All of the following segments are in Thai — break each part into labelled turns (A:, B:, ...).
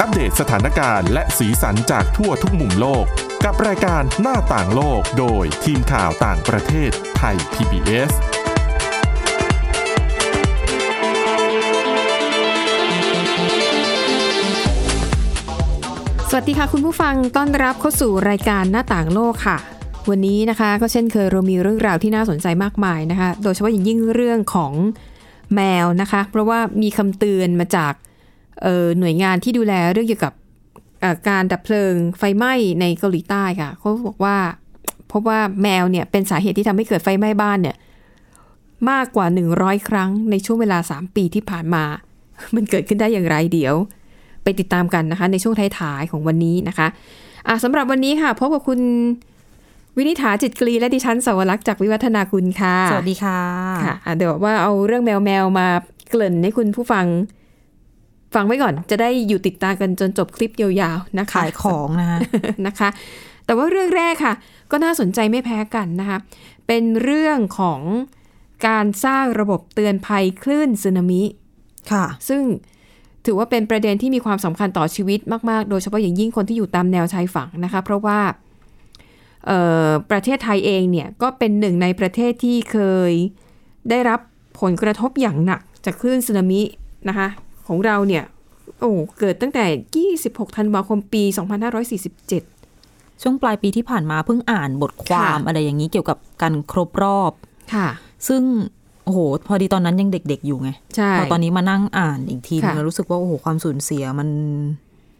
A: อัปเดตสถานการณ์และสีสันจากทั่วทุกมุมโลก กับรายการหน้าต่างโลกโดยทีมข่าวต่างประเทศไทย PBS
B: สวัสดีค่ะคุณผู้ฟังต้อนรับเข้าสู่รายการหน้าต่างโลกค่ะ วันนี้นะคะก็เช่นเคยเรามีเรื่องราวที่น่าสนใจมากมายนะคะ โดยเฉพาะอย่างยิ่งเรื่องของแมวนะคะ เพราะว่ามีคำเตือนมาจาก หน่วยงานที่ดูแลเรื่องเกี่ยวกับเอ่อการดับเพลิงไฟไหม้ในเกาหลีใต้ค่ะเขาบอกว่าพบว่าแมวเนี่ยเป็นสาเหตุที่ทำให้เกิดไฟไหม้บ้านเนี่ยมากกว่า 100 ครั้งในช่วงเวลา 3 ปีที่ผ่านมา มันเกิดขึ้นได้อย่างไรเดี๋ยว ไปติดตามกันนะคะ ในช่วงท้ายๆของวันนี้นะคะอะสำหรับวันนี้ค่ะพบกับคุณวินิษฐาจิตกรีและดิฉันสวรักษ์จากวิวัฒนาคุณค่ะ
C: สวัสดีค่ะ
B: ค่ะอะเดี๋ยวว่าเอาเรื่องแมวแมวๆมาเกริ่นให้คุณผู้ฟัง ฟังไว้ก่อนจะได้อยู่ติดตามกันจนจบคลิปยาวๆนะคะ
C: ขายของนะคะ
B: นะคะ แต่ว่าเรื่องแรกค่ะ ก็น่าสนใจไม่แพ้กันนะคะเป็นเรื่องของการสร้างระบบเตือนภัยคลื่นสึนามิ
C: ค่ะ
B: ซึ่งถือว่าเป็นประเด็นที่มีความสำคัญต่อชีวิตมาก ๆ โดยเฉพาะอย่างยิ่งคนที่อยู่ตามแนวชายฝั่งนะคะ เพราะว่าเอ่อประเทศไทยเองเนี่ยก็เป็นหนึ่งในประเทศที่เคยได้รับผลกระทบอย่างหนักจากคลื่นสึนามินะคะ ของเราเนี่ยโอ้เกิดตั้งแต่ 26 ธันวาคมปี 2547
C: ช่วงปลายปีที่ผ่านมาเพิ่งอ่านบทความ
B: ค่ะ
C: อะไรอย่างนี้เกี่ยวกับการครบรอบ
B: ค่ะ
C: ซึ่งโอ้โห พอดีตอนนั้นยังเด็ก ๆ อยู่ไง
B: ใช่
C: พอตอนนี้มานั่งอ่านอีกทีนึง
B: ค่ะ
C: แล้วรู้สึกว่าโอ้โหความสูญเสียมัน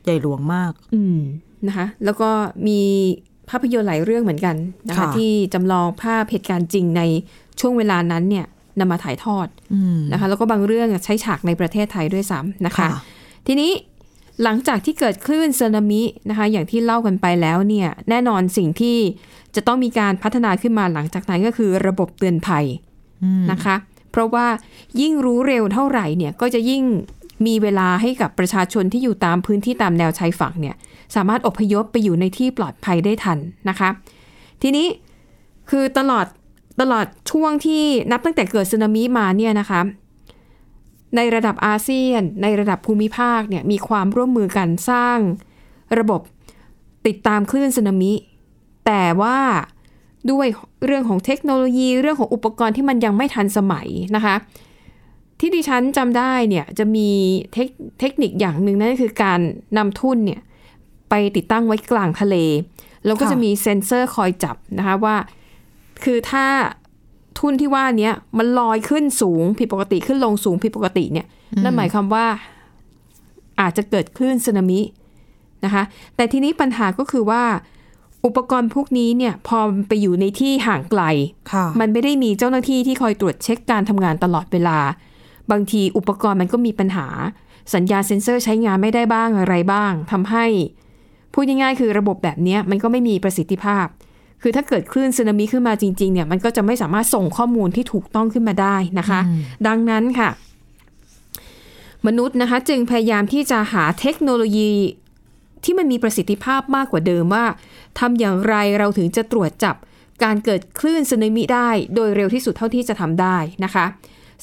C: ใหญ่หลวงมาก
B: อืมนะคะ แล้วก็มีภาพยนตร์หลายเรื่องเหมือนกันนะคะ
C: ค่ะ
B: ที่จำลองภาพเหตุการณ์จริงในช่วงเวลานั้นเนี่ย นำมาถ่ายทอด
C: อืม
B: นะคะ แล้วก็บางเรื่องใช้ฉากในประเทศไทยด้วยซ้ำนะคะ
C: ค่ะ
B: ทีนี้หลังจากที่เกิดคลื่นสึนามินะคะ อย่างที่เล่ากันไปแล้วเนี่ย แน่นอนสิ่งที่จะต้องมีการพัฒนาขึ้นมาหลังจากนั้นก็คือระบบเตือนภัย
C: อืม
B: นะคะ เพราะว่ายิ่งรู้เร็วเท่าไหร่เนี่ย ก็จะยิ่งมีเวลาให้กับประชาชนที่อยู่ตามพื้นที่ตามแนวชายฝั่งเนี่ย สามารถอพยพไปอยู่ในที่ปลอดภัยได้ทันนะคะ ทีนี้คือตลอด ตลอดช่วงที่นับตั้งแต่เกิดสึนามิมาเนี่ยนะคะในระดับอาเซียน ในระดับภูมิภาคเนี่ยมีความร่วมมือกันสร้างระบบติดตามคลื่นสึนามิ แต่ว่าด้วยเรื่องของเทคโนโลยีเรื่องของอุปกรณ์ที่มันยังไม่ทันสมัยนะคะ ที่ดิฉันจำได้เนี่ยจะมีเทคเทคนิคอย่างหนึ่งนั่นคือการนำทุ่นเนี่ยไปติดตั้งไว้กลางทะเล แล้วก็จะมีเซ็นเซอร์คอยจับนะคะว่า คือถ้าทุ่นที่ว่าเนี้ยมันลอยขึ้นสูงผิดปกติขึ้นลงสูงผิดปกติเนี่ย นั่นหมายความว่าอาจจะเกิดคลื่นสึนามินะคะ แต่ทีนี้ปัญหาก็คือว่า อุปกรณ์พวกนี้เนี่ยพอไปอยู่ในที่ห่างไกล
C: ค่ะ
B: มันไม่ได้มีเจ้าหน้าที่ที่คอยตรวจเช็คการทำงานตลอดเวลา บางทีอุปกรณ์มันก็มีปัญหา สัญญาณเซ็นเซอร์ใช้งานไม่ได้บ้างอะไรบ้างทำให้พูดง่ายๆคือระบบแบบเนี้ยมันก็ไม่มีประสิทธิภาพ คือถ้าเกิดคลื่นสึนามิขึ้นมาจริงๆเนี่ยมันก็จะไม่สามารถส่งข้อมูลที่ถูกต้องขึ้นมาได้นะคะ ดังนั้นค่ะ มนุษย์นะคะจึงพยายามที่จะหาเทคโนโลยีที่มันมีประสิทธิภาพมากกว่าเดิมว่าทำอย่างไรเราถึงจะตรวจจับการเกิดคลื่นสึนามิได้ โดยเร็วที่สุดเท่าที่จะทำได้นะคะ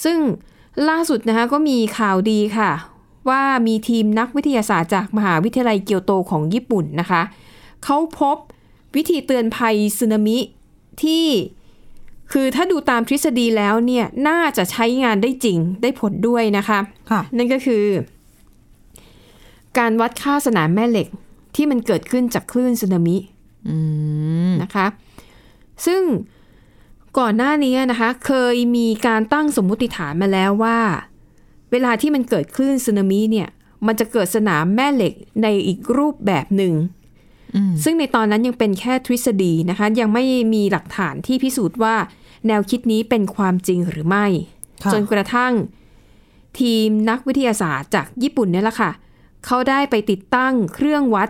B: ซึ่งล่าสุดนะคะก็มีข่าวดีค่ะ ว่ามีทีมนักวิทยาศาสตร์จากมหาวิทยาลัยเกียวโตของญี่ปุ่นนะคะเขาพบ วิธีเตือนภัยสึนามิที่คือถ้าดูตามทฤษฎีแล้วเนี่ยน่าจะใช้งานได้จริงได้ผลด้วยนะคะ
C: ค่ะ
B: นั่นก็คือ การวัดค่าสนามแม่เหล็กที่มันเกิดขึ้นจากคลื่นสึนามิ
C: อืม
B: นะคะ ซึ่งก่อนหน้านี้นะคะ เคยมีการตั้งสมมุติฐานมาแล้วว่า เวลาที่มันเกิดคลื่นสึนามิเนี่ย มันจะเกิดสนามแม่เหล็กในอีกรูปแบบหนึ่ง
C: อืม
B: ซึ่งในตอนนั้นยังเป็นแค่ทฤษฎีนะคะ ยังไม่มีหลักฐานที่พิสูจน์ว่า แนวคิดนี้เป็นความจริงหรือไม่
C: ค่ะ
B: จนกระทั่ง ทีมนักวิทยาศาสตร์จากญี่ปุ่นเนี่ยแหละค่ะ เขาได้ไปติดตั้งเครื่องวัด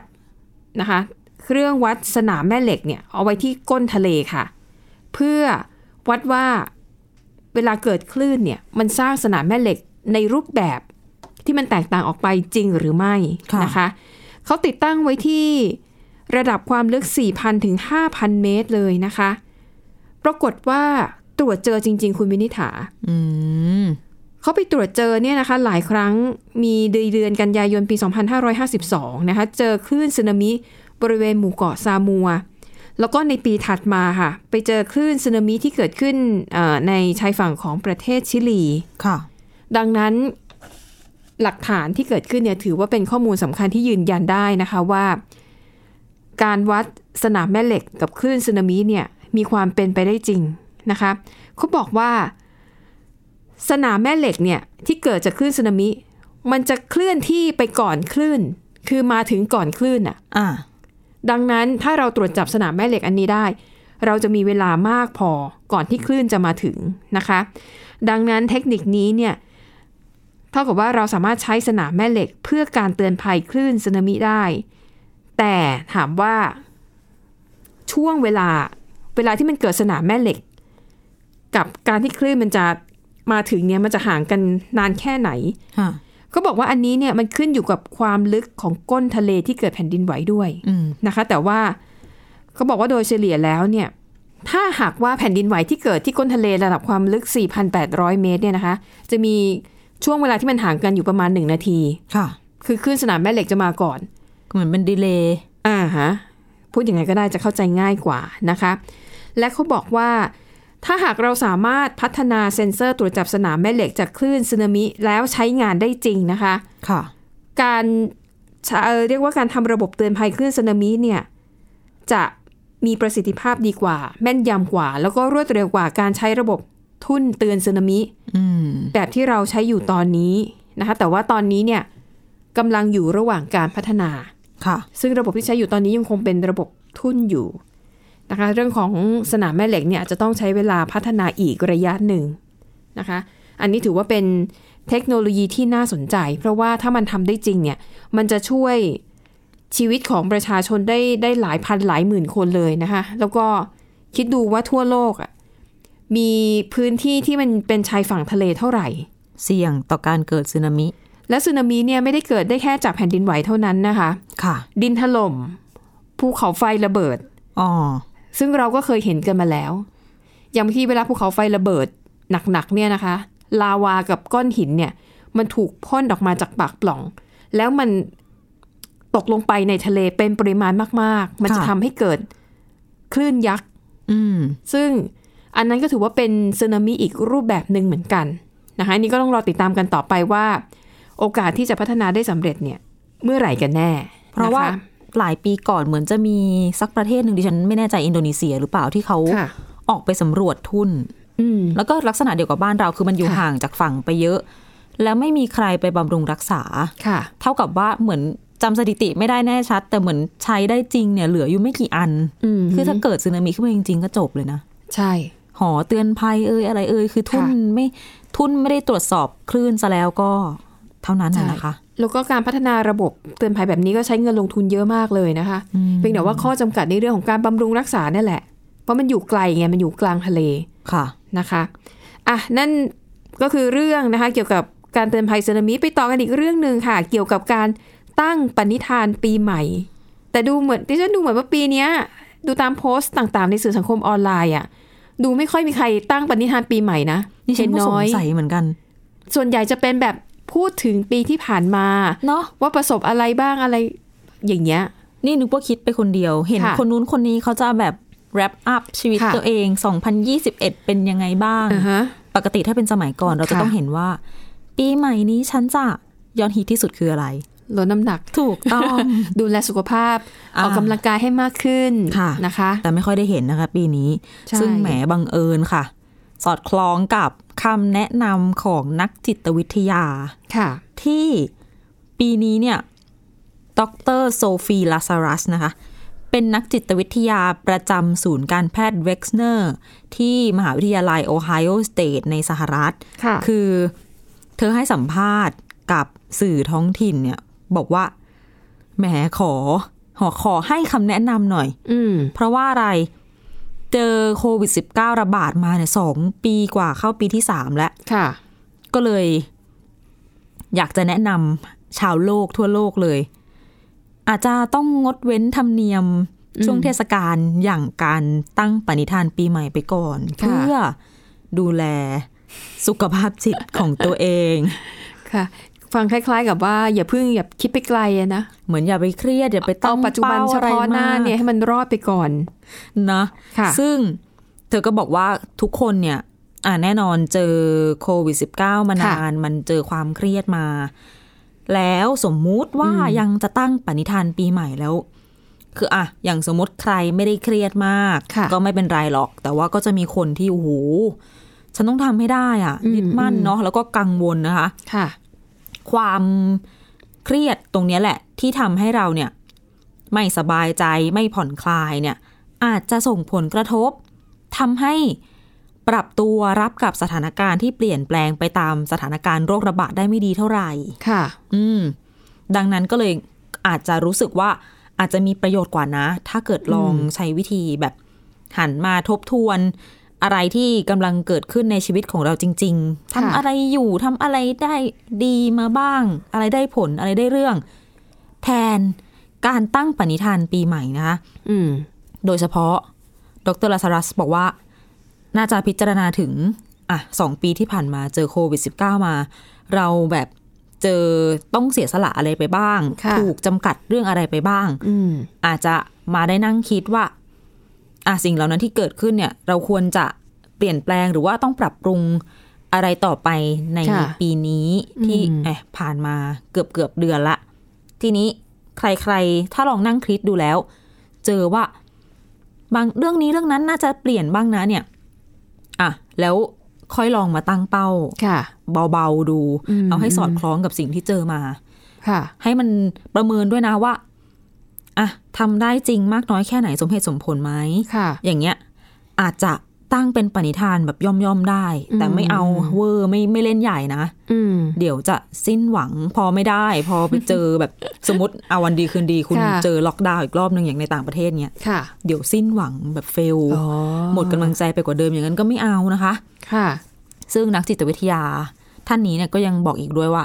B: นะคะ เครื่องวัดสนามแม่เหล็กเนี่ยเอาไว้ที่ก้นทะเลค่ะ เพื่อวัดว่าเวลาเกิดคลื่นเนี่ย มันสร้างสนามแม่เหล็กในรูปแบบที่มันแตกต่างออกไปจริงหรือไม่
C: ค่ะ
B: นะคะ เขาติดตั้งไว้ที่ ระดับความลึก 4,000 ถึง 5,000 เมตรเลยนะคะ ปรากฏว่าตรวจเจอจริง ๆ คุณวินิษฐา
C: อืม
B: เขาไปตรวจเจอเนี่ยนะคะ หลายครั้งมีเดือนกันยายนปี 2552 นะคะ เจอคลื่นสึนามิบริเวณหมู่เกาะซามัว แล้วก็ในปีถัดมาค่ะ ไปเจอคลื่นสึนามิที่เกิดขึ้นเอ่อในชายฝั่งของประเทศชิลี
C: ค่ะ
B: ดังนั้นหลักฐานที่เกิดขึ้นเนี่ยถือว่าเป็นข้อมูลสำคัญที่ยืนยันได้นะคะว่า การวัดสนามแม่เหล็กกับคลื่นสึนามิเนี่ยมีความเป็นไปได้จริงนะคะเขาบอกว่าสนามแม่เหล็กเนี่ยที่เกิดจากคลื่นสึนามิ มันจะเคลื่อนที่ไปก่อนคลื่น คือมาถึงก่อนคลื่นอะ
C: อ่า
B: ดังนั้นถ้าเราตรวจจับสนามแม่เหล็กอันนี้ได้ เราจะมีเวลามากพอก่อนที่คลื่นจะมาถึงนะคะ ดังนั้นเทคนิคนี้เนี่ยเท่ากับว่าเราสามารถใช้สนามแม่เหล็กเพื่อการเตือนภัยคลื่นสึนามิได้ แต่ถามว่าช่วงเวลาเวลาที่มันเกิดสนามแม่เหล็ก กับการที่คลื่นมันจะมาถึงเนี่ยมันจะห่างกันนานแค่ไหน
C: ค่ะ
B: ก็บอกว่าอันนี้เนี่ยมันขึ้นอยู่กับความลึกของก้นทะเลที่เกิดแผ่นดินไหวด้วย
C: อืม
B: นะคะ แต่ว่าเขาบอกว่าโดยเฉลี่ยแล้วเนี่ย ถ้าหากว่าแผ่นดินไหวที่เกิดที่ก้นทะเลระดับความลึก 4,800 เมตรเนี่ยนะคะ จะมีช่วงเวลาที่มันห่างกันอยู่ประมาณ1นาที
C: ค่ะ
B: คือคลื่นสนามแม่เหล็กจะมาก่อน
C: เหมือนเป็นดีเลย์
B: อ่าฮะพูดยังไงก็ได้จะเข้าใจง่ายกว่านะคะ และเขาบอกว่าถ้าหากเราสามารถพัฒนาเซ็นเซอร์ตรวจจับสนามแม่เหล็กจากคลื่นสึนามิแล้วใช้งานได้จริงนะคะ
C: ค่ะ
B: การเอ่อเรียกว่าการทำระบบเตือนภัยคลื่นสึนามิเนี่ย จะมีประสิทธิภาพดีกว่า แม่นยำกว่า แล้วก็รวดเร็วกว่าการใช้ระบบทุ่นเตือนสึนามิ
C: อืม
B: แบบที่เราใช้อยู่ตอนนี้นะคะ แต่ว่าตอนนี้เนี่ยกำลังอยู่ระหว่างการพัฒนา
C: ค่ะ
B: ซึ่งระบบที่ใช้อยู่ตอนนี้ยังคงเป็นระบบทุ่นอยู่นะคะ เรื่องของสนามแม่เหล็กเนี่ยอาจจะต้องใช้เวลาพัฒนาอีกระยะหนึ่งนะคะ อันนี้ถือว่าเป็นเทคโนโลยีที่น่าสนใจ เพราะว่าถ้ามันทำได้จริงเนี่ย มันจะช่วยชีวิตของประชาชนได้ได้หลายพันหลายหมื่นคนเลยนะคะ แล้วก็คิดดูว่าทั่วโลกอะมีพื้นที่ที่มันเป็นชายฝั่งทะเลเท่าไหร่
C: เสี่ยงต่อการเกิดสึนามิ
B: และสึนามิเนี่ยไม่ได้เกิดได้แค่จากแผ่นดินไหวเท่านั้นนะคะ
C: ค่ะ
B: ดินถล่มภูเขาไฟระเบิด
C: อ๋อ
B: ซึ่งเราก็เคยเห็นกันมาแล้ว อย่างที่เวลาภูเขาไฟระเบิดหนักๆเนี่ยนะคะ ลาวากับก้อนหินเนี่ย มันถูกพ่นออกมาจากปากปล่อง แล้วมันตกลงไปในทะเลเป็นปริมาณมาก ๆ มันจะ
C: ค่ะ
B: ทำให้เกิดคลื่นยักษ์
C: อืม
B: ซึ่งอันนั้นก็ถือว่าเป็นสึนามิอีกรูปแบบหนึ่งเหมือนกันนะคะอันนี้ก็ต้องรอติดตามกันต่อไปว่า โอกาสที่จะพัฒนาได้สำเร็จเนี่ย เมื่อไหร่กันแน่
C: เพราะว่า
B: นะคะ
C: หลายปีก่อนเหมือนจะมีสักประเทศหนึ่งดิฉันไม่แน่ใจอินโดนีเซียหรือเปล่าที่เขา
B: ค่ะ
C: ออกไปสำรวจทุ่น
B: อืม
C: แล้วก็ลักษณะเดียวกับบ้านเราคือมันอยู่
B: ค่ะ
C: ห่างจากฝั่งไปเยอะ แล้วไม่มีใครไปบำรุงรักษา
B: ค่ะ
C: เท่ากับว่าเหมือนจำสถิติไม่ได้แน่ชัด แต่เหมือนใช้ได้จริงเนี่ยเหลืออยู่ไม่กี่อัน
B: อืม
C: คือถ้าเกิดสึนามิขึ้นมาจริงๆก็จบเลยนะ
B: ใช่
C: หอเตือนภัยเอ่ยอะไรเอ่ยคือทุ่น
B: ค่ะ
C: ไม่ทุ่นไม่ได้ตรวจสอบคลื่นซะแล้วก็ เท่านั้นน่ะนะคะ
B: แล้วก็การพัฒนาระบบเตือนภัยแบบนี้ก็ใช้เงินลงทุนเยอะมากเลยนะคะ เพียงแต่ว่าข้อจำกัดในเรื่องของการบำรุงรักษาเนี่ยแหละ เพราะมันอยู่ไกลไง มันอยู่กลางทะเล
C: ค่ะ
B: นะคะ อะ นั่นก็คือเรื่องนะคะ เกี่ยวกับการเตือนภัยสึนามิไปต่อกันอีกเรื่องหนึ่งค่ะ เกี่ยวกับการตั้งปณิธานปีใหม่ แต่ดูเหมือนที่ฉันดูเหมือนว่าปีเนี้ยดูตามโพสต์ต่างๆ ในสื่อสังคมออนไลน์อะ ดูไม่ค่อยมีใครตั้งปณิธานปีใหม่นะ
C: นี่ฉันก็ส
B: น้
C: ง
B: อย
C: สัยเหมือนกัน
B: ส่วนใหญ่จะเป็นแบบ พูดถึงปีที่ผ่านมา
C: เนาะ
B: ว่าประสบอะไรบ้างอะไรอย่างเงี้ย
C: นี่นึกว่าคิดไปคนเดียว เห็น
B: ค่ะ
C: คนนู้นคนนี้เขาจะแบบ wrap up ชีวิต
B: ค่ะ
C: ตัวเอง 2021 เป็นยังไงบ้าง
B: อ่าฮะ
C: ปกติถ้าเป็นสมัยก่อนเราจะ
B: ค่ะ
C: ต้องเห็นว่า ปีใหม่นี้ฉันจะย้อนฮิตที่สุดคืออะไร
B: ลดน้ำหนัก
C: ถูกต้อง
B: ดูแลสุขภาพ
C: อ่า
B: ออกกำลังกายให้มากขึ้น
C: ค่ะ
B: นะคะ
C: แต่ไม่ค่อยได้เห็นนะคะ ปีนี้
B: ใช่
C: ซึ่งแหมบังเอิญค่ะ สอดคล้องกับคำแนะนำของนักจิตวิทยา
B: ค่ะ
C: ที่ปีนี้เนี่ยดรโซฟีลาซารัสนะคะ เป็นนักจิตวิทยาประจำศูนย์การแพทย์เว็กซ์เนอร์ ที่มหาวิทยาลัยโอไฮโอสเตทในสหรัฐ
B: ค่ะ
C: คือเธอให้สัมภาษณ์กับสื่อท้องถิ่นเนี่ย บอกว่าแหมขอขอขอให้คำแนะนำหน่อย
B: อืม
C: เพราะว่าอะไร เจอโควิด -19 ระบาดมาเนี่ยสองปีกว่าเข้าปีที่สามแล้ว
B: ค่ะ
C: ก็เลย อยากจะแนะนำชาวโลกทั่วโลกเลย อาจจะต้องงดเว้นธรรมเนียมช่วงเทศกาลอย่างการตั้งปณิธานปีใหม่ไปก่อน
B: ค่ะ
C: เพื่อดูแลสุขภาพจิตของตัวเอง
B: ค่ะ ฟังคล้าย ๆ กับว่าอย่าเพิ่งอย่าคิดไปไกลอะนะ
C: เหมือนอย่าไปเครียดอย่าไปตั้
B: เอา
C: ง
B: ปัจจุบัน
C: ป้
B: เฉพาะหน้าเนี่ยให้มันรอดไปก่อน
C: นะ
B: ค่ะ
C: ซึ่งเธอก็บอกว่าทุกคนเนี่ย อ่าแน่นอนเจอโควิด -19 มานาน มันเจอความเครียดมา แล้วสมมุติว่ายังจะตั้งปณิธานปีใหม่แล้ว คืออะอย่างสมมติใครไม่ได้เครียดมาก
B: ค่ะ
C: ก็ไม่เป็นไรหรอก แต่ว่าก็จะมีคนที่โอ้โหฉันต้องทำให้ได้อะ
B: อืม
C: ยึดมั่นเนาะแล้วก็กังวลนะคะ
B: ค่ะ
C: ความเครียดตรงเนี้ยแหละ ที่ทำให้เราเนี่ย ไม่สบายใจไม่ผ่อนคลายเนี่ย อาจจะส่งผลกระทบทำให้ปรับตัวรับกับสถานการณ์ที่เปลี่ยนแปลงไปตามสถานการณ์โรคระบาดได้ไม่ดีเท่าไหร่
B: ค่ะ
C: อืม ดังนั้นก็เลยอาจจะรู้สึกว่าอาจจะมีประโยชน์กว่านะ ถ้าเกิดลองใช้วิธีแบบหันมาทบทวน อะไรที่กำลังเกิดขึ้นในชีวิตของเราจริง ๆทำ
B: ค่ะ
C: อะไรอยู่ทำอะไรได้ดีมาบ้าง อะไรได้ผลอะไรได้เรื่อง แทนการตั้งปณิธานปีใหม่นะคะ
B: อืม
C: โดยเฉพาะ ดรลาซารัสบอกว่า น่าจะพิจารณาถึง อะสองปีที่ผ่านมาเจอโควิด -19 มา เราแบบเจอต้องเสียสละอะไรไปบ้าง
B: ค่ะ
C: ถูกจำกัดเรื่องอะไรไปบ้าง
B: อืม
C: อาจจะมาได้นั่งคิดว่า อะสิ่งเหล่านั้นที่เกิดขึ้นเนี่ย เราควรจะเปลี่ยนแปลงหรือว่าต้องปรับปรุงอะไรต่อไปใน
B: ค่ะ
C: ปีนี้ที่
B: อืม
C: เอะผ่านมาเกือบเกือบเดือนละ ทีนี้ใครๆ ถ้าลองนั่งคิดดูแล้ว เจอว่า บางเรื่องนี้เรื่องนั้นน่าจะเปลี่ยนบ้างนะเนี่ย อะ แล้วค่อยลองมาตั้งเป้า
B: ค่ะ
C: เบาๆดู
B: อืม
C: เอาให้สอดคล้องกับสิ่งที่เจอมา
B: ค่ะ
C: ให้มันประเมินด้วยนะว่า อะทำได้จริงมากน้อยแค่ไหนสมเหตุสมผลไหม
B: ค่ะ
C: อย่างเงี้ย อาจจะตั้งเป็นปณิธานแบบย่อมๆได้ แต่ไม่เอาเวอร์ไม่ไม่เล่นใหญ่นะ
B: อืม
C: เดี๋ยวจะสิ้นหวังพอไม่ได้ พอไปเจอแบบสมมติเอาวันดีคืนดี คุณ
B: ค่ะ
C: เจอล็อกดาวน์อีกรอบหนึ่งอย่างในต่างประเทศเนี้ย
B: ค่ะ
C: เดี๋ยวสิ้นหวังแบบเฟล
B: อ๋อ
C: หมดกำลังใจไปกว่าเดิมอย่างนั้นก็ไม่เอานะคะ
B: ค่ะ
C: ซึ่งนักจิตวิทยาท่านนี้เนี่ยก็ยังบอกอีกด้วยว่า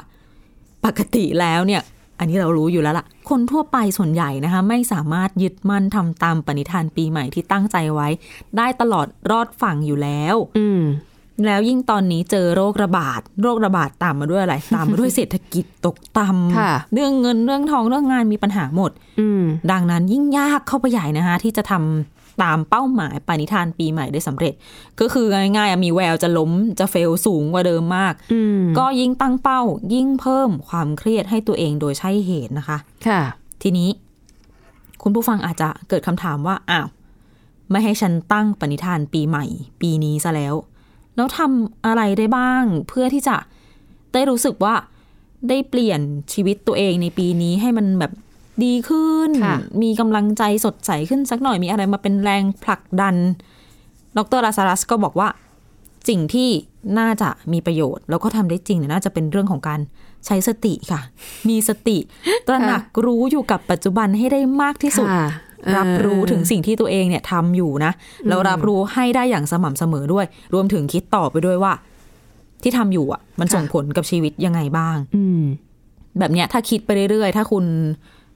C: ปกติแล้วเนี่ย อันนี้เรารู้อยู่แล้วล่ะ คนทั่วไปส่วนใหญ่นะคะ ไม่สามารถยึดมั่นทำตามปณิธานปีใหม่ที่ตั้งใจไว้ ได้ตลอดรอดฝั่งอยู่แล้ว
B: อืม
C: แล้วยิ่งตอนนี้เจอโรคระบาด โรคระบาดตามมาด้วยอะไร ตามมาด้วยเศรษฐกิจตกต่
B: ค่ะำ
C: เรื่องเงินเรื่องทองเรื่องงานมีปัญหาหมด
B: อืม
C: ดังนั้นยิ่งยากเข้าไปใหญ่นะคะที่จะทำ ตามเป้าหมายปณิธานปีใหม่ได้สำเร็จ ก็คือง่ายๆอะมีแววจะล้มจะเฟลสูงกว่าเดิมมาก
B: อืม
C: ก็ยิ่งตั้งเป้า ยิ่งเพิ่มความเครียดให้ตัวเองโดยใช่เหตุนะคะ
B: ค่ะ
C: ทีนี้ คุณผู้ฟังอาจจะเกิดคำถามว่าอ้าวไม่ให้ฉันตั้งปณิธานปีใหม่ ปีนี้ซะแล้ว แล้วทำอะไรได้บ้างเพื่อที่จะได้รู้สึกว่าได้เปลี่ยนชีวิตตัวเองในปีนี้ให้มันแบบ ดีขึ้น
B: ค่ะ
C: มีกำลังใจสดใสขึ้นสักหน่อยมีอะไรมาเป็นแรงผลักดัน ดรลาซารัสก็บอกว่า สิ่งที่น่าจะมีประโยชน์ แล้วก็ทำได้จริงเนี่ยน่าจะเป็นเรื่องของการใช้สติค่ะ มีสติ ตระหนักรู้อยู่กับปัจจุบันให้ได้มากที่สุด
B: ค่ะ
C: รับรู้ถึงสิ่งที่ตัวเองเนี่ยทำอยู่นะ แล้วรับรู้ให้ได้อย่างสม่ำเสมอด้วย รวมถึงคิดต่อไปด้วยว่า ที่ทำอยู่อะ มันส่งผลกับชีวิตยังไงบ้าง
B: อืม
C: แบบเนี้ยถ้าคิดไปเรื่อยๆ ถ้าคุณ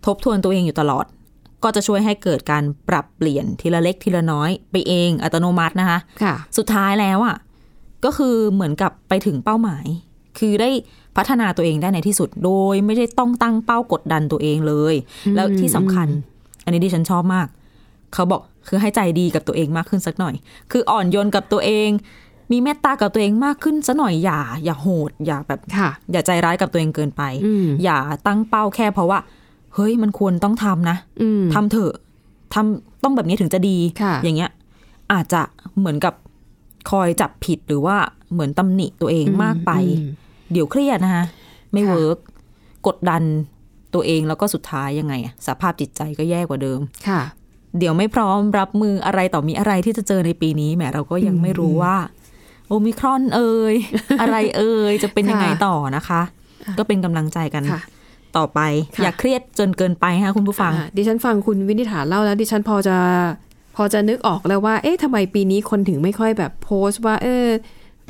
C: ทบทวนตัวเองอยู่ตลอด ก็จะช่วยให้เกิดการปรับเปลี่ยนทีละเล็กทีละน้อย ไปเองอัตโนมัตินะคะ
B: ค่ะ
C: สุดท้ายแล้วอะก็คือเหมือนกับไปถึงเป้าหมาย คือได้พัฒนาตัวเองได้ในที่สุดโดยไม่ได้ต้องตั้งเป้ากดดันตัวเองเลย แล้วที่สำคัญ อันนี้ดิฉันชอบมาก เขาบอกคือให้ใจดีกับตัวเองมากขึ้นสักหน่อย คืออ่อนโยนกับตัวเอง มีเมตตากับตัวเองมากขึ้นสักหน่อยอย่า อย่าโหด อย่าแบบ
B: ค่ะ
C: อย่าใจร้ายกับตัวเองเกินไป
B: อืม
C: อย่าตั้งเป้าแค่เพราะว่า เฮ้ยมันควรต้องทำนะ
B: อืม
C: ทำเถอะทำต้องแบบนี้ถึงจะดี
B: ค่ะ
C: อย่างเงี้ย อาจจะเหมือนกับคอยจับผิดหรือว่าเหมือนตำหนิตัวเองมากไป
B: อืม
C: เดี๋ยวเครียดนะคะไม่
B: ค่ะ
C: เวิร์กกดดันตัวเองแล้วก็สุดท้ายยังไงอะสภาพจิตใจก็แย่กว่าเดิม
B: ค่ะ
C: เดี๋ยวไม่พร้อมรับมืออะไรต่อมีอะไรที่จะเจอในปีนี้แหมเราก็ยังไม่รู้ว่า โอมิครอนเอ่ยอะไรเอ่ยจะเป็นยังไง
B: ค่ะ
C: ต่อนะคะ ก็เป็นกำลังใจกัน
B: ค่ะ
C: ต่อไป
B: ค่ะ
C: อย่าเครียดจนเกินไปค่ะคุณผู้ฟัง
B: อ่าดิฉันฟังคุณวินิษฐาเล่าแล้ว ดิฉันพอจะพอจะนึกออกแล้วว่า เอ๊ะทำไมปีนี้คนถึงไม่ค่อยแบบโพสต์ว่า เออ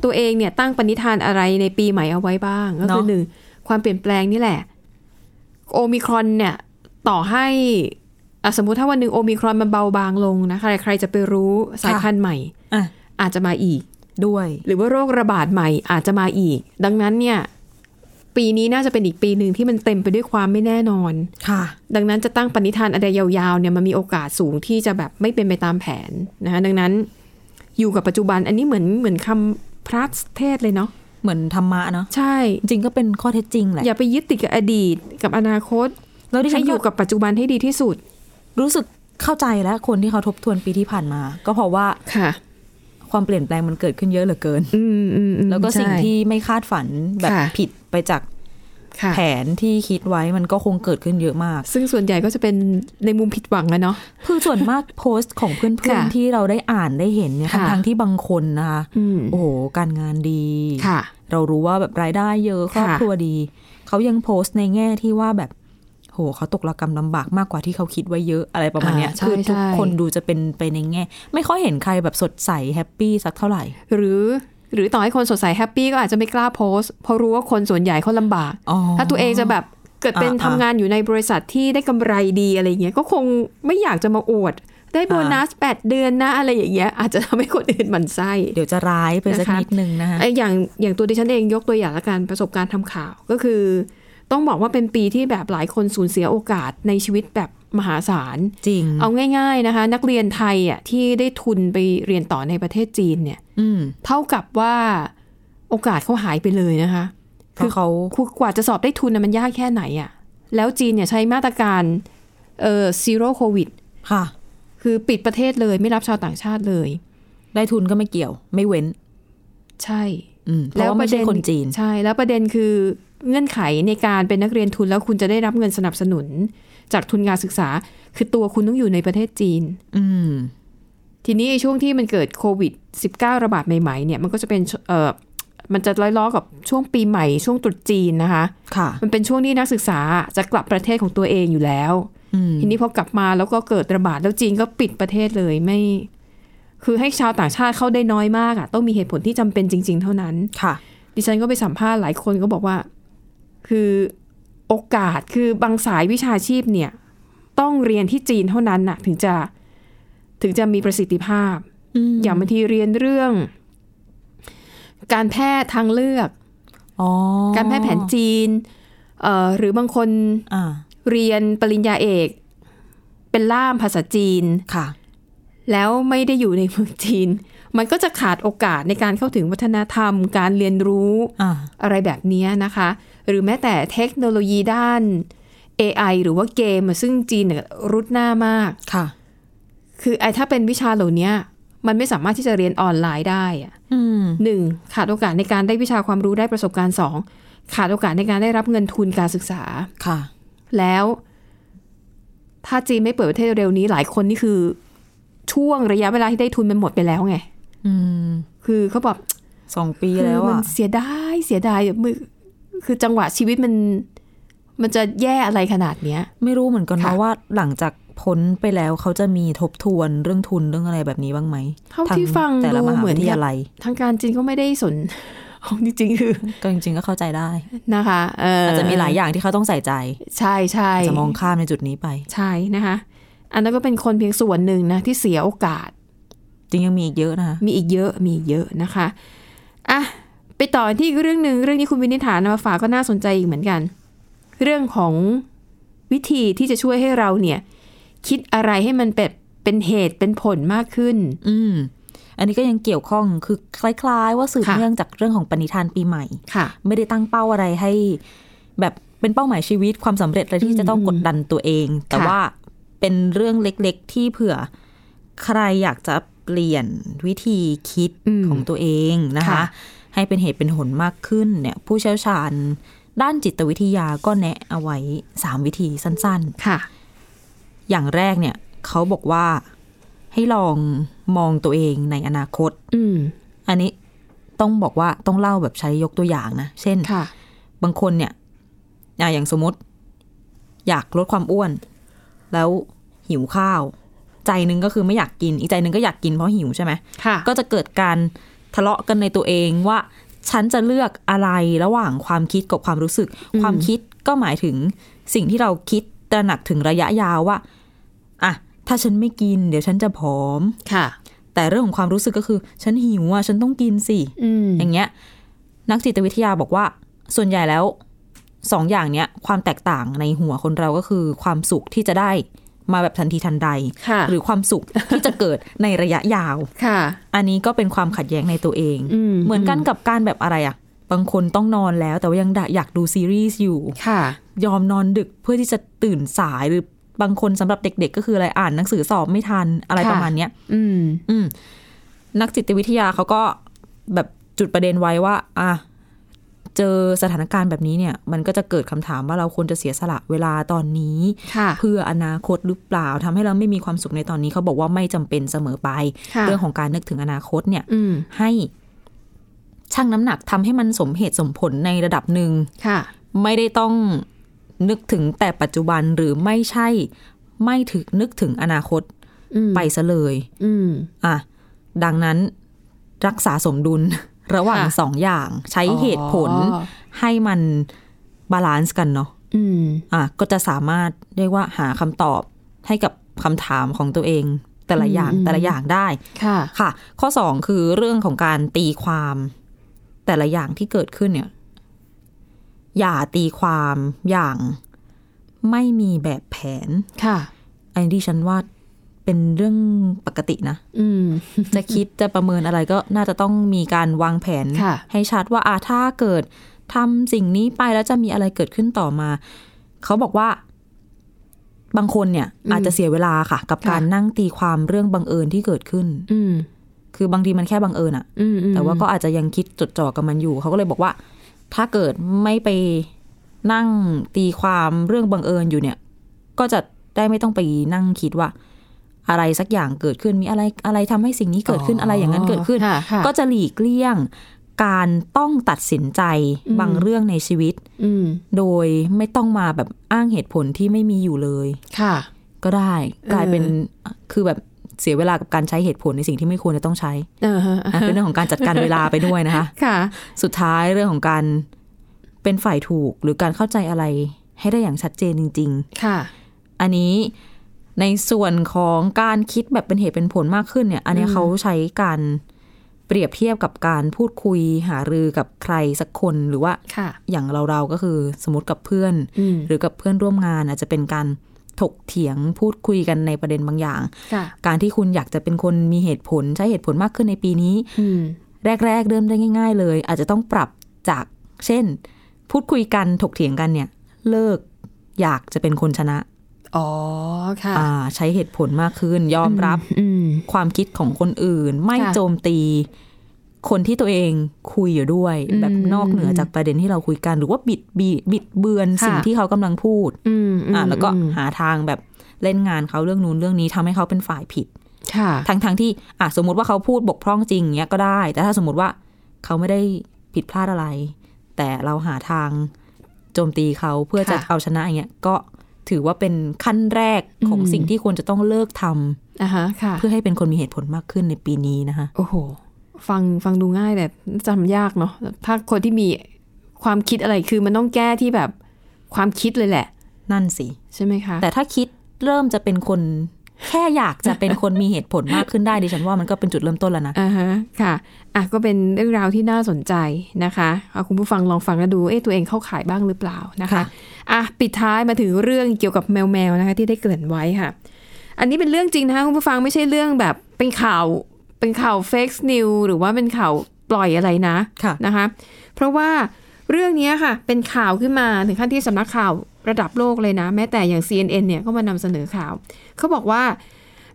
B: ตัวเองเนี่ยตั้งปณิธานอะไรในปีใหม่เอาไว้บ้าง ก็คือ
C: เนอะ
B: หนึ่งความเปลี่ยนแปลงนี่แหละ โอมิครอนเนี่ย ต่อให้อะสมมุติถ้าวันหนึ่งโอมิครอนมันเบาบางลงนะใครใครจะไปรู้สายพันธุ์ใหม่
C: อะ
B: อาจจะมาอีก
C: ด้วย
B: หรือว่าโรคระบาดใหม่อาจจะมาอีก ดังนั้นเนี่ย ปีนี้น่าจะเป็นอีกปีหนึ่งที่มันเต็มไปด้วยความไม่แน่นอน
C: ค่ะ
B: ดังนั้นจะตั้งปณิธานอะไรยาวๆเนี่ยมันมีโอกาสสูงที่จะแบบไม่เป็นไปตามแผนนะคะดังนั้นอยู่กับปัจจุบันอันนี้เหมือนเหมือนคำพระเทศเลยเนาะ
C: เหมือนธรรมะเนาะ
B: ใช่
C: จริงๆก็เป็นข้อเท็จจริงแหละ
B: อย่าไปยึดติดกับอดีตกับอนาคต
C: แล้วดิฉั
B: ให้
C: น
B: อ
C: ก็
B: ยู่กับปัจจุบันให้ดีที่สุด
C: รู้สึกเข้าใจแล้วคนที่เขาทบทวนปีที่ผ่านมา ก็เพราะว่า
B: ค่ะ
C: ความเปลี่ยนแปลงมันเกิดขึ้นเยอะเหลือเกิน
B: อืมอืมอืม
C: แล้วก็สิ่ง
B: ใช่
C: ที่ไม่คาดฝันแบบ
B: ค่ะ
C: ผิดไปจาก
B: ค่ะ
C: แผนที่คิดไว้มันก็คงเกิดขึ้นเยอะมาก
B: ซึ่งส่วนใหญ่ก็จะเป็นในมุมผิดหวังอะเนาะ
C: คือส่วนมากโพสต์ของเพื่อน
B: ค่ะ
C: ๆที่เราได้อ่านได้เห็นเนี่ย
B: ค่ะ
C: ทั้งๆที่บางคนนะคะ
B: อืม
C: โอ้โหการงานดี
B: ค่ะ
C: เรารู้ว่าแบบรายได้เยอะครอบ
B: ค่ะ
C: ครัวดี เขายังโพสต์ในแง่ที่ว่าแบบ โหเขาตกระกรรมลำบากมากกว่าที่เขาคิดไว้เยอะอะไรประมาณเนี้ย
B: อ่าใช่
C: คือทุก
B: ใช่
C: คนดูจะเป็นไปในแง่ ไม่ค่อยเห็นใครแบบสดใส happy สักเท่าไหร่
B: หรือหรือต่อให้คนสดใส happy ก็อาจจะไม่กล้าโพสต์เพราะรู้ว่าคนส่วนใหญ่เขาลำบาก
C: อ๋อ
B: ถ้าตัวเองจะแบบเกิดเป็น
C: อ่า
B: ทำงานอยู่ในบริษัทที่ได้กำไรดีอะไรอย่างเงี้ยก็คงไม่อยากจะมาอวด ได้โบนัสแปดเดือนนะอะไรอย่างเงี้ยอาจจะทำให้คนอื่นหมั่นไส้
C: เดี๋ยวจะร้ายไปสัก
B: นะคะ
C: นิดนึงนะคะ
B: ไอ้อย่างอย่างตัวดิฉันเองยกตัวอย่างละกันประสบการณ์ทำข่าวก็คือ ต้องบอกว่าเป็นปีที่แบบหลายคนสูญเสียโอกาสในชีวิตแบบมหาศาล
C: จริง
B: เอาง่าย ๆนะคะ นักเรียนไทยอะที่ได้ทุนไปเรียนต่อในประเทศจีนเนี่ย
C: อืม
B: เท่ากับว่าโอกาสเขาหายไปเลยนะคะ
C: เพราะเขา
B: คือกว่าจะสอบได้ทุนนะมันยากแค่ไหนอะ แล้วจีนเนี่ยใช้มาตรการเอ่อซีโร่โควิด
C: ค่ะ
B: คือปิดประเทศเลยไม่รับชาวต่างชาติเลย
C: ได้ทุนก็ไม่เกี่ยว ไม่เว้น
B: ใช่
C: อืมเพราะว่าไม่ใช่คนจีน
B: ใช่ แล้วประเด็นคือ เงื่อนไขในการเป็นนักเรียนทุนแล้วคุณจะได้รับเงินสนับสนุน จากทุนการศึกษา คือตัวคุณต้องอยู่ในประเทศจีน
C: อืม
B: ทีนี้ไอ้ช่วงที่มันเกิดโควิด -19 ระบาดใหม่ๆเนี่ยมันก็จะเป็นเออมันจะล้อๆกับช่วงปีใหม่ช่วงตรุษจีนนะคะ
C: ค่ะ
B: มันเป็นช่วงที่นักศึกษาจะกลับประเทศของตัวเองอยู่แล้ว
C: อืม
B: ทีนี้พอกลับมาแล้วก็เกิดระบาดแล้วจีนก็ปิดประเทศเลยไม่ คือให้ชาวต่างชาติเข้าได้น้อยมากอะต้องมีเหตุผลที่จำเป็นจริง ๆ เท่านั้น
C: ค่ะ
B: ดิฉันก็ไปสัมภาษณ์หลายคนก็บอกว่า คือโอกาสคือบางสายวิชาชีพเนี่ย ต้องเรียนที่จีนเท่านั้นน่ะถึงจะถึงจะมีประสิทธิภาพ
C: อืม
B: อย่างบางทีเรียนเรื่อง การแพทย์ทางเลือก
C: อ๋อ
B: การแพทย์แผนจีนเอ่อหรือบางคน
C: อ่า
B: เรียนปริญญาเอก เป็นล่ามภาษาจีน
C: ค่ะ
B: แล้วไม่ได้อยู่ในเมืองจีน มันก็จะขาดโอกาสในการเข้าถึงวัฒนธรรม การเรียนรู้
C: อ่า
B: อะไรแบบนี้นะคะ หรือแม้แต่เทคโนโลยีด้าน AI หรือว่าเกมอะซึ่งจีนเนี่ยรุดหน้ามาก
C: ค่ะ
B: คือไอ้ถ้าเป็นวิชาเหล่านี้มันไม่สามารถที่จะเรียนออนไลน์ได้อะ
C: อืม
B: หนึ่งขาดโอกาสในการได้วิชาความรู้ได้ประสบการณ์สองขาดโอกาสในการได้รับเงินทุนการศึกษา
C: ค่ะ
B: แล้วถ้าจีนไม่เปิดประเทศเร็วนี้หลายคนนี่คือ ช่วงระยะเวลาที่ได้ทุนมันหมดไปแล้วไง
C: อืม
B: คือเขาบอก
C: สองปี
B: คือ
C: แล้ว
B: มั
C: อะ
B: เสียดายเสียดายมือ คือจังหวะชีวิตมัน มันจะแย่อะไรขนาดเนี้ย
C: ไม่รู้เหมือนกัน
B: ค่ะ
C: นะว่าหลังจากพ้นไปแล้วเขาจะมีทบทวนเรื่องทุนเรื่องอะไรแบบนี้บ้างไหม
B: เท่าที่ฟัง
C: แต่ละ
B: ดู
C: มหา
B: เหมื
C: วิ
B: อน
C: ทยาลัย
B: ทางการจีนก็ไม่ได้สนของจริงๆคือ
C: ก็จริง ๆ ก็เข้าใจได้
B: นะคะเออ
C: อา
B: อา
C: จจะมีหลายอย่างที่เขาต้องใส่ใจ
B: ใช่ใช่
C: จะมองข้ามในจุดนี้ไป
B: ใช่นะคะ อันนั้นก็เป็นคนเพียงส่วนหนึ่งนะที่เสียโอกาส
C: จริงยังมีอีกเยอะนะคะ
B: มีอีกเยอะมีอีกเยอะนะคะอะ ไปต่อที่อีกเรื่องหนึ่งเรื่องนี้คุณวินิษฐานำมาฝากก็น่าสนใจอีกเหมือนกัน เรื่องของวิธีที่จะช่วยให้เราเนี่ย คิดอะไรให้มันเป็นเป็นเหตุเป็นผลมากขึ้น
C: อืมอันนี้ก็ยังเกี่ยวข้องคือคล้าย ๆ ว่าสืบ
B: ค่ะ
C: เนื่องจากเรื่องของปณิธานปีใหม่
B: ค่ะ
C: ไม่ได้ตั้งเป้าอะไรให้ แบบเป็นเป้าหมายชีวิตความสำเร็จอะไรที่จะต้องกดดันตัวเอง แต่
B: ค่ะ
C: ว่าเป็นเรื่องเล็กๆ ที่เผื่อใครอยากจะเปลี่ยนวิธีคิด
B: อืม
C: ของตัวเองนะคะ
B: ค่ะ
C: ให้เป็นเหตุเป็นผลมากขึ้นเนี่ยผู้เชี่ยวชาญ ด้านจิตวิทยาก็แนะเอาไว้สามวิธีสั้นๆ
B: ค่ะ
C: อย่างแรกเนี่ย เขาบอกว่าให้ลองมองตัวเองในอนาคต
B: อืม
C: อันนี้ต้องบอกว่าต้องเล่าแบบใช้ยกตัวอย่างนะ เช่น
B: ค่ะ
C: บางคนเนี่ยอะอย่างสมมติ อยากลดความอ้วน แล้วหิวข้าว ใจหนึงก็คือไม่อยากกิน อีกใจหนึงก็อยากกินเพราะหิวใช่ไหม
B: ค่ะ
C: ก็จะเกิดการ ทะเลาะกันในตัวเองว่า ฉันจะเลือกอะไรระหว่างความคิดกับความรู้สึก
B: อืม
C: ความคิดก็หมายถึงสิ่งที่เราคิดตระหนักถึงระยะยาวว่าอะถ้าฉันไม่กิน เดี๋ยวฉันจะผอม
B: ค่ะ
C: แต่แต่เรื่องของความรู้สึกก็คือ ฉันหิวอะฉันต้องกินสิ
B: อืม
C: อย่างเงี้ย นักจิตวิทยาบอกว่า ส่วนใหญ่แล้วสองอย่างเนี้ยความแตกต่างในหัวคนเราก็คือ ความสุขที่จะได้ มาแบบทันทีทันใด
B: ค่ะ
C: หรือความสุขที่จะเกิดในระยะยาว
B: ค่ะ
C: อันนี้ก็เป็นความขัดแย้งในตัวเอง
B: อืม
C: เหมือนกันกับการแบบอะไรอะบางคนต้องนอนแล้วแต่ว่ายังอยากดูซีรีส์อยู่
B: ค่ะ
C: ยอมนอนดึกเพื่อที่จะตื่นสายหรือบางคนสำหรับเด็ก ๆ ก็คืออะไรอ่านหนังสือสอบไม่ทันอะไร
B: ค่ะ
C: ประมาณเนี้ย
B: อืม
C: อืมนักจิตวิทยาเขาก็แบบจุดประเด็นไว้ว่า อะ เจอสถานการณ์แบบนี้เนี่ย มันก็จะเกิดคำถามว่าเราควรจะเสียสละเวลาตอนนี้
B: ค่ะ
C: เพื่ออนาคตหรือเปล่าทำให้เราไม่มีความสุขในตอนนี้เขาบอกว่าไม่จำเป็นเสมอไป
B: ค่ะ
C: เรื่องของการนึกถึงอนาคตเนี่ย
B: อืม
C: ให้ชั่งน้ำหนักทำให้มันสมเหตุสมผลในระดับหนึ่ง
B: ค่ะ
C: ไม่ได้ต้องนึกถึงแต่ปัจจุบันหรือไม่ใช่ ไม่ถึงนึกถึงอนาคต
B: อืม
C: ไปซะเลย
B: อืม
C: อะดังนั้นรักษาสมดุล ระหว่าง
B: ค่ะ
C: สองอย่างใช้เหตุผล
B: อ๋อ
C: ให้มัน balance กันเนาะ
B: อืม
C: อะก็จะสามารถเรียกว่าหาคำตอบให้กับคำถามของตัวเอง แต่ละอย่าง
B: อืม
C: แต่ละอย่างได้
B: ค่ะ
C: ค่ะ ข้อสองคือเรื่องของการตีความ แต่ละอย่างที่เกิดขึ้นเนี่ย อย่าตีความอย่างไม่มีแบบแผน
B: ค่ะ
C: อันนี้ดิฉันว่า เป็นเรื่องปกตินะ
B: อืม
C: จะคิดจะประเมินอะไรก็น่าจะต้องมีการวางแผน
B: ค่ะ
C: ให้ชัดว่าอาถ้าเกิดทำสิ่งนี้ไปแล้วจะมีอะไรเกิดขึ้นต่อมา เขาบอกว่า บางคนเนี่ย
B: อืม
C: อาจจะเสียเวลาค่ะ กับ
B: ค่ะ
C: การนั่งตีความเรื่องบังเอิญที่เกิดขึ้น
B: อืม
C: คือบางทีมันแค่บังเอิญอะ
B: อืมอืม
C: แต่ว่าก็อาจจะยังคิดจดจ่อกับมันอยู่ เขาก็เลยบอกว่า ถ้าเกิดไม่ไปนั่งตีความเรื่องบังเอิญอยู่เนี่ย ก็จะได้ไม่ต้องไปนั่งคิดว่า อะไรสักอย่างเกิดขึ้นมีอะไรอะไรทำให้สิ่งนี้เกิดขึ้นอะไรอย่างนั้นเกิดขึ้น
B: ค่ะค่ะ
C: ก็จะหลีกเลี่ยงการต้องตัดสินใจ
B: อืม
C: บางเรื่องในชีวิต
B: อืม
C: โดยไม่ต้องมาแบบอ้างเหตุผลที่ไม่มีอยู่เลย
B: ค่ะ
C: ก็ได้กลายเป็นคือแบบเสียเวลากับการใช้เหตุผลในสิ่งที่ไม่ควรจะต้องใช้
B: เออฮะ
C: อะเป็นเรื่องของการจัดการเวลาไปด้วยนะคะ
B: ค่ะ
C: สุดท้ายเรื่องของการเป็นฝ่ายถูกหรือการเข้าใจอะไรให้ได้อย่างชัดเจนจริง
B: ค่ะ
C: ๆอันนี้ ในส่วนของการคิดแบบเป็นเหตุเป็นผลมากขึ้นเนี่ย อันเนี้ย
B: อืม
C: เขาใช้การเปรียบเทียบกับการพูดคุยหารือกับใครสักคนหรือว่า
B: ค่ะ
C: อย่างเราๆก็คือสมมติกับเพื่อน
B: อืม
C: หรือกับเพื่อนร่วมงานอาจจะเป็นการถกเถียงพูดคุยกันในประเด็นบางอย่าง
B: ค่ะ
C: การที่คุณอยากจะเป็นคนมีเหตุผลใช้เหตุผลมากขึ้นในปีนี้
B: อืม
C: แรก ๆ เริ่มได้ง่าย ๆ เลย อาจจะต้องปรับจาก เช่น พูดคุยกันถกเถียงกันเนี่ย เลิกอยากจะเป็นคนชนะ
B: อ๋อค่ะ
C: อ่าใช้เหตุผลมากขึ้น ยอมรับ
B: อืม
C: ความคิดของคนอื่น ไม่
B: ค่ะ
C: โจมตี คนที่ตัวเองคุยอยู่ด้วย
B: อืม
C: แบบนอกเหนือจากประเด็นที่เราคุยกัน หรือว่าบิดบีบิดเบือน
B: ค่ะ
C: สิ่งที่เขากำลังพูด
B: อืม
C: อ่า แล้วก็
B: อืม
C: หาทางแบบเล่นงานเขาเรื่องนู้นเรื่องนี้ทำให้เขาเป็นฝ่ายผิด
B: ค่ะ
C: ทั้งทั้งที่อะสมมุติว่าเขาพูดบกพร่องจริงเนี้ยก็ได้ แต่ถ้าสมมติว่าเขาไม่ได้ผิดพลาดอะไร แต่เราหาทางโจมตีเขาเพื่อจะ
B: ค่ะ
C: เอาชนะอย่างเงี้ยก็ ถือว่าเป็นขั้นแรกของ
B: อืม
C: สิ่งที่ควรจะต้องเลิกทำ
B: อ่าฮะค่ะ
C: เพื่อให้เป็นคนมีเหตุผลมากขึ้นในปีนี้นะคะ
B: โอ้โห ฟังฟังดูง่ายแต่จำยากเนาะถ้าคนที่มีความคิดอะไรคือมันต้องแก้ที่แบบความคิดเลยแหละ
C: นั่นสิ
B: ใช่ไหมคะ
C: แต่ถ้าคิดเริ่มจะเป็นคน แค่อยากจะเป็นคนมีเหตุผลมากขึ้นได้ดิฉันว่ามันก็เป็นจุดเริ่มต้นแล้วนะ
B: อ่าฮะค่ะอะก็เป็นเรื่องราวที่น่าสนใจนะคะเอาคุณผู้ฟังลองฟังแล้วดูเอ๊ะตัวเองเข้าขายบ้างหรือเปล่านะคะ
C: ค่ะ
B: อะปิดท้ายมาถึงเรื่องเกี่ยวกับแมวแมวๆนะคะที่ได้เกริ่นไว้ค่ะ อันนี้เป็นเรื่องจริงนะคะคุณผู้ฟังไม่ใช่เรื่องแบบเป็นข่าวเป็นข่าวเฟกซ์นิวหรือว่าเป็นข่าวปล่อยอะไรนะ
C: ค่ะ
B: นะคะ เพราะว่าเรื่องนี้ค่ะ เป็นข่าวขึ้นมาถึงขั้นที่สำนักข่าวระดับโลกเลยนะ แม้แต่อย่าง CNN เนี่ยก็มานำเสนอข่าว เขาบอกว่า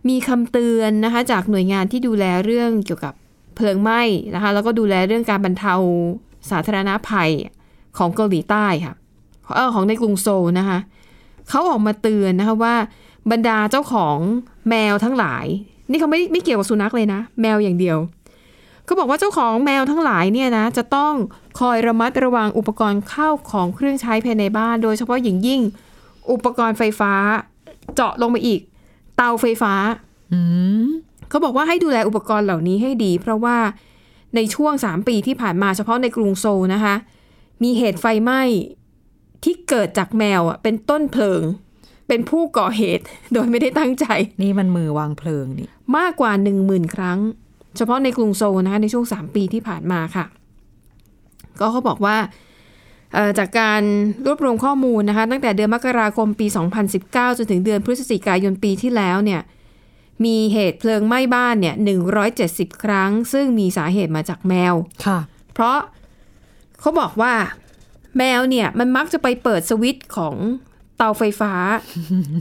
B: มีคำเตือนนะคะจากหน่วยงานที่ดูแลเรื่องเกี่ยวกับเพลิงไหม้นะคะแล้วก็ดูแลเรื่องการบรรเทาสาธารณภัยของเกาหลีใต้ค่ะเออของในกรุงโซลนะคะเขาออกมาเตือนนะคะว่าบรรดาเจ้าของแมวทั้งหลาย นี่เขาไม่ไม่เกี่ยวกับสุนัขเลยนะ แมวอย่างเดียว เขาบอกว่าเจ้าของแมวทั้งหลายเนี่ยนะจะต้องคอยระมัดระวังอุปกรณ์เข้าของเครื่องใช้ภายในบ้าน โดยเฉพาะอย่างยิ่ง อุปกรณ์ไฟฟ้า เจาะลงไปอีก เตาไฟฟ้า
C: อืม
B: เขาบอกว่าให้ดูแลอุปกรณ์เหล่านี้ให้ดี เพราะว่าในช่วง 3 ปีที่ผ่านมาเฉพาะในกรุงโซลนะคะ มีเหตุไฟไหม้ที่เกิดจากแมวอะเป็นต้นเพลิง เป็นผู้ก่อเหตุโดยไม่ได้ตั้งใจ
C: นี่มันมือวางเพลิงนี่
B: มากกว่า10,000ครั้ง เฉพาะในกรุงโซลนะคะในช่วง 3 ปีที่ผ่านมาค่ะ ก็เขาบอกว่าเอ่อจากการรวบรวมข้อมูลนะคะตั้งแต่เดือนมกราคมปี 2019 จนถึงเดือนพฤศจิกายนปีที่แล้วเนี่ยมีเหตุเพลิงไหม้บ้านเนี่ย 170 ครั้ง ซึ่งมีสาเหตุมาจากแมว
C: ค่ะ
B: เพราะเขาบอกว่าแมวเนี่ยมันมักจะไปเปิดสวิตช์ของเตาไฟฟ้า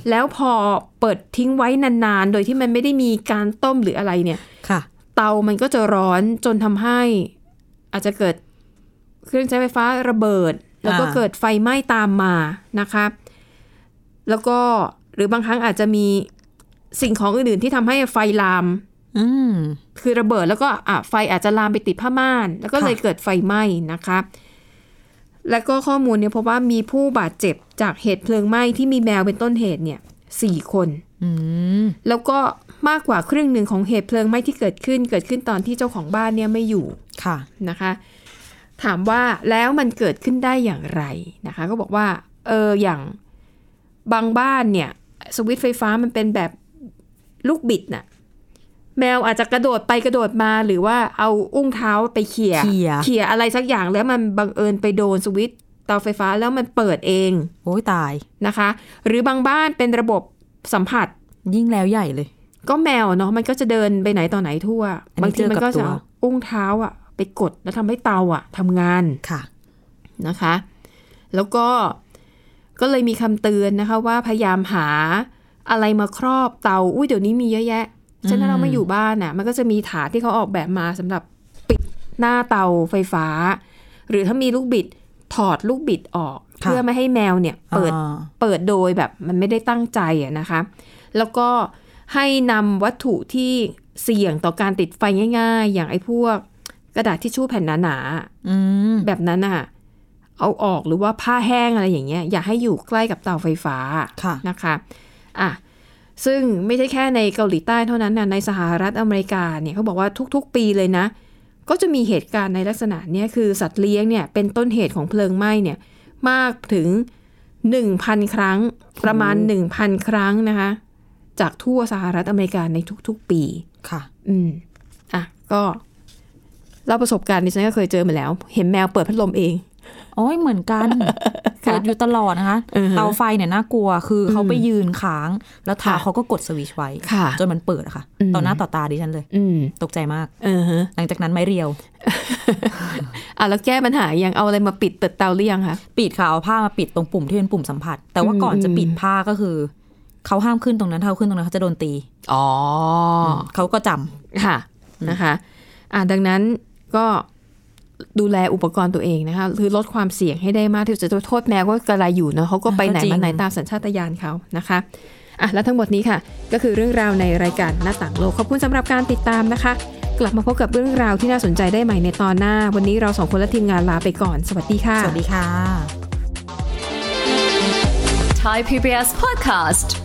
B: แล้วพอเปิดทิ้งไว้นานๆ โดยที่มันไม่ได้มีการต้มหรืออะไรเนี่ย
C: ค่ะ
B: เตามันก็จะร้อนจนทำให้อาจจะเกิดเครื่องใช้ไฟฟ้าระเบิด แล้วก็
C: อ่า
B: เกิดไฟไหม้ตามมานะคะแล้วก็หรือบางครั้งอาจจะมีสิ่งของอื่นๆที่ทำให้ไฟลาม
C: อืม
B: คือระเบิดแล้วก็อะไฟอาจจะลามไปติดผ้าม่าน แล้วก็
C: ค่ะ
B: เลยเกิดไฟไหม้นะคะแล้วก็ข้อมูลเนี่ยพบว่ามีผู้บาดเจ็บจากเหตุเพลิงไหม้ที่มีแมวเป็นต้นเหตุเนี่ยสี่คน
C: อืม
B: แล้วก็ มากกว่าครึ่งหนึ่งของเหตุเพลิงไหม้ที่เกิดขึ้น เกิดขึ้นตอนที่เจ้าของบ้านเนี่ยไม่อยู่
C: ค่ะ
B: นะคะ ถามว่าแล้วมันเกิดขึ้นได้อย่างไรนะคะ ก็บอกว่าเอออย่างบางบ้านเนี่ย สวิตช์ไฟฟ้ามันเป็นแบบลูกบิดน่ะแมวอาจจะกระโดดไปกระโดดมาหรือว่าเอาอุ้งเท้าไปเขี่ย
C: เขี่ย
B: เขี่ยอะไรสักอย่างแล้วมันบังเอิญไปโดนสวิตช์เตาไฟฟ้าแล้วมันเปิดเอง
C: โอ้ยตาย
B: นะคะ หรือบางบ้านเป็นระบบสัมผัส
C: ยิ่งแล้วใหญ่เลย
B: ก็แมวเนาะมันก็จะเดินไปไหนต่อไหนทั่ว
C: อันนี้
B: บางทีมันก็
C: เจอกับตั
B: จะ
C: ว
B: เอาอุ้งเท้าอะไปกดแล้วทำให้เตาอะทำงาน
C: ค่ะ
B: นะคะ แล้วก็ก็เลยมีคำเตือนนะคะว่าพยายามหาอะไรมาครอบเตาอุ้ยเดี๋ยวนี้มีเยอะแยะฉะนั้นเราไม่อยู่บ้านน่ะ มันก็จะมีถาดที่เขาออกแบบมาสำหรับปิดหน้าเตาไฟฟ้า หรือถ้ามีลูกบิดถอดลูกบิดออก
C: ค่ะ
B: เพื่อไม่ให้แมวเนี่ย เปิด
C: อ่า
B: เปิดโดยแบบมันไม่ได้ตั้งใจอะนะคะ แล้วก็ ให้นำวัตถุที่เสี่ยงต่อการติดไฟง่าย ๆ อย่างไอ้พวก กระดาษทิชชู่แผ่นหนาๆ
C: อืม
B: แบบนั้นน่ะ เอาออกหรือว่าผ้าแห้งอะไรอย่างเงี้ย อย่าให้อยู่ใกล้กับเตาไฟฟ้า
C: ค่ะ
B: นะคะอะซึ่งไม่ใช่แค่ในเกาหลีใต้เท่านั้นนะในสหรัฐอเมริกาเนี่ยเขาบอกว่าทุกๆ ปีเลยนะ ก็จะมีเหตุการณ์ในลักษณะเนี้ยคือสัตว์เลี้ยงเนี่ยเป็นต้นเหตุของเพลิงไหม้เนี่ยมากถึง 1,000 ครั้งประมาณ 1,000 ครั้งนะคะ จากทั่วสหรัฐอเมริกาในทุก ๆ ปี
C: ค่ะ
B: อืมอะก็เล่าประสบการณ์ดิฉันก็เคยเจอมาแล้ว เห็นแมวเปิดพัดลมเอง
C: โอ้ยเหมือนกัน
B: ค่ะ
C: เกิดอยู่ตลอดนะคะ
B: อือฮะ
C: เตาไฟเนี่ยน่ากลัวคือเขา
B: อืม
C: ไปยืนค้าง แล้วเท้า
B: ค่ะ
C: เขาก็กดสวิตช์ไว้
B: ค่ะ
C: จนมันเปิดอะค่ะ
B: อืม
C: ต่อหน้าต่อตาดิฉันเลย
B: อืม
C: ตกใจมาก
B: เออฮะ
C: หลังจากนั้นไม่เรียว
B: อะแล้วแก้ปัญหายังเอาอะไรมาปิดเปิดเตาหรือยังคะ
C: ปิดค่ะเอาผ้ามาปิดตรงปุ่มที่เป็นปุ่มสัมผัส แต่ว่าก่อน
B: อืม
C: จะปิดผ้าก็คือ เขาห้ามขึ้นตรงนั้นถ้าเขาขึ้นตรงนั้นเขาจะโดนตี
B: อ๋อ
C: เขาก็จำ
B: ค่ะนะคะ อะดังนั้นก็ดูแลอุปกรณ์ตัวเองนะคะ คือลดความเสี่ยงให้ได้มากที่สุดจะโทษแมวก็กระไรอยู่เนาะเขาก็ไปไหน
C: ก็จริง
B: มาไหนตามสัญชาตญาณเขานะคะอะและทั้งหมดนี้ค่ะ ก็คือเรื่องราวในรายการหน้าต่างโลก ขอบคุณสำหรับการติดตามนะคะ กลับมาพบกับเรื่องราวที่น่าสนใจได้ใหม่ในตอนหน้า วันนี้เราสองคนและทีมงานลาไปก่อน สวัสดีค่ะ
C: สวัสดีค่ะ
D: Thai PBS podcast.